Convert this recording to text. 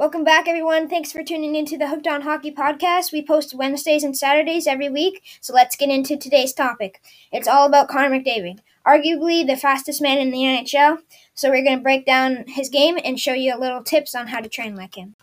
Welcome back, everyone. Thanks for tuning into the Hooked on Hockey podcast. We post Wednesdays and Saturdays every week, so let's get into today's topic. It's all about Connor McDavid, arguably the fastest man in the NHL. So we're going to break down his game and show you a little tips on how to train like him.